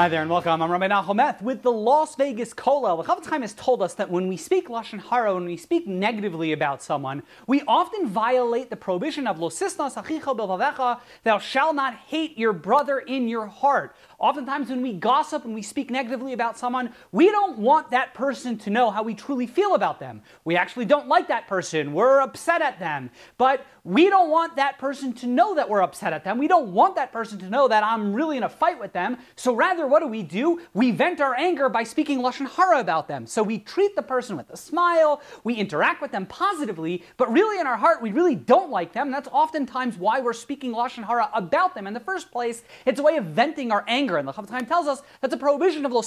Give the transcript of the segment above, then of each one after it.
Hi there and welcome. I'm Rabbi Nachum with the Las Vegas Kollel. The Chofetz Chaim has told us that when we speak lashon hara, when we speak negatively about someone, we often violate the prohibition of lo sisnas achicha belvavecha, thou shalt not hate your brother in your heart. Oftentimes, when we gossip and we speak negatively about someone, we don't want that person to know how we truly feel about them. We actually don't like that person. We're upset at them. But we don't want that person to know that we're upset at them. We don't want that person to know that I'm really in a fight with them. So rather, what do we do? We vent our anger by speaking lashon hara about them. So we treat the person with a smile. We interact with them positively, but really in our heart, we really don't like them. That's oftentimes why we're speaking lashon hara about them in the first place. It's a way of venting our anger, and the Chaim tells us that's a prohibition of lo.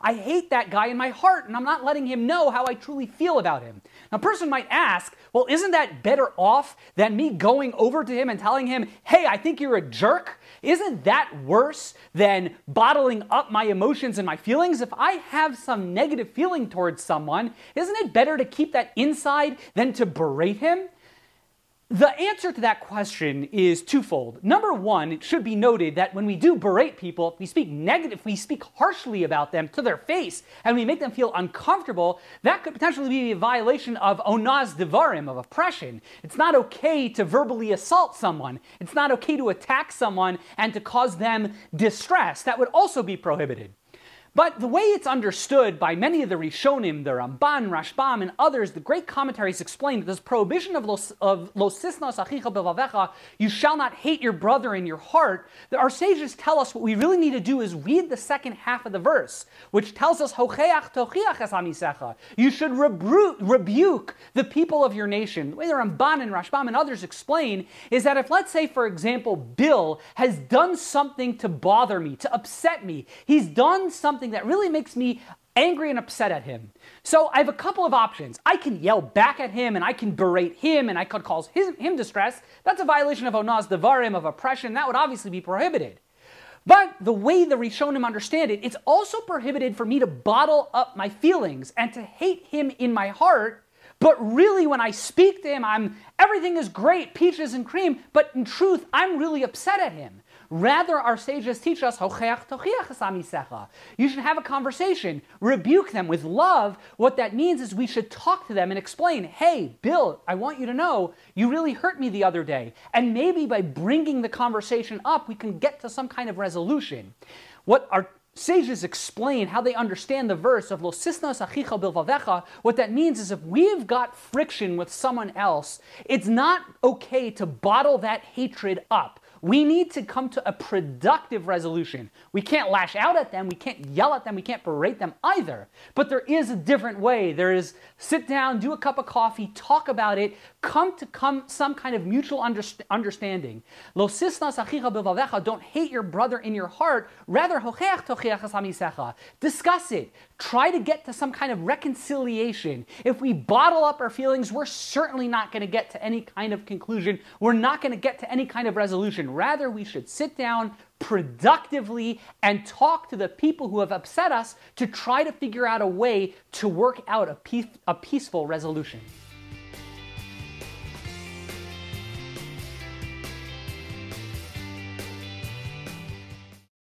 I hate that guy in my heart, and I'm not letting him know how I truly feel about him. Now, a person might ask, well, isn't that better off than me going over to him and telling him, hey, I think you're a jerk? Isn't that worse than bottling up my emotions and my feelings? If I have some negative feeling towards someone, isn't it better to keep that inside than to berate him? The answer to that question is twofold. Number one, it should be noted that when we do berate people, we speak negative, we speak harshly about them to their face, and we make them feel uncomfortable, that could potentially be a violation of onaas devarim, of oppression. It's not okay to verbally assault someone. It's not okay to attack someone and to cause them distress. That would also be prohibited. But the way it's understood by many of the Rishonim, the Ramban, Rashbam, and others, the great commentaries explain that this prohibition of los, of sisnas achicha bevavecha, you shall not hate your brother in your heart, that our sages tell us what we really need to do is read the second half of the verse, which tells us, Hocheach tochiach es. You should rebu- rebuke the people of your nation. The way the Ramban and Rashbam and others explain is that if, let's say, for example, Bill has done something to bother me, to upset me, he's done something something that really makes me angry and upset at him. So I have a couple of options. I can yell back at him and I can berate him and I could cause his, him distress. That's a violation of onaas devarim, of oppression. That would obviously be prohibited. But the way the Rishonim understand it, it's also prohibited for me to bottle up my feelings and to hate him in my heart. But really, when I speak to him, I'm everything is great, peaches and cream. But in truth, I'm really upset at him. Rather, our sages teach us, you should have a conversation, rebuke them with love. What that means is we should talk to them and explain, hey, Bill, I want you to know you really hurt me the other day. And maybe by bringing the conversation up, we can get to some kind of resolution. What our sages explain how they understand the verse of Lo sisnas achicha bilvavecha. What that means is if we've got friction with someone else, it's not okay to bottle that hatred up. We need to come to a productive resolution. We can't lash out at them, we can't yell at them, we can't berate them either. But there is a different way. There is sit down, do a cup of coffee, talk about it, come to come some kind of mutual underst- understanding. Don't hate your brother in your heart, rather Discuss it. Try to get to some kind of reconciliation. If we bottle up our feelings, we're certainly not going to get to any kind of conclusion. We're not going to get to any kind of resolution. Rather, we should sit down productively and talk to the people who have upset us to try to figure out a way to work out a, peace, a peaceful resolution.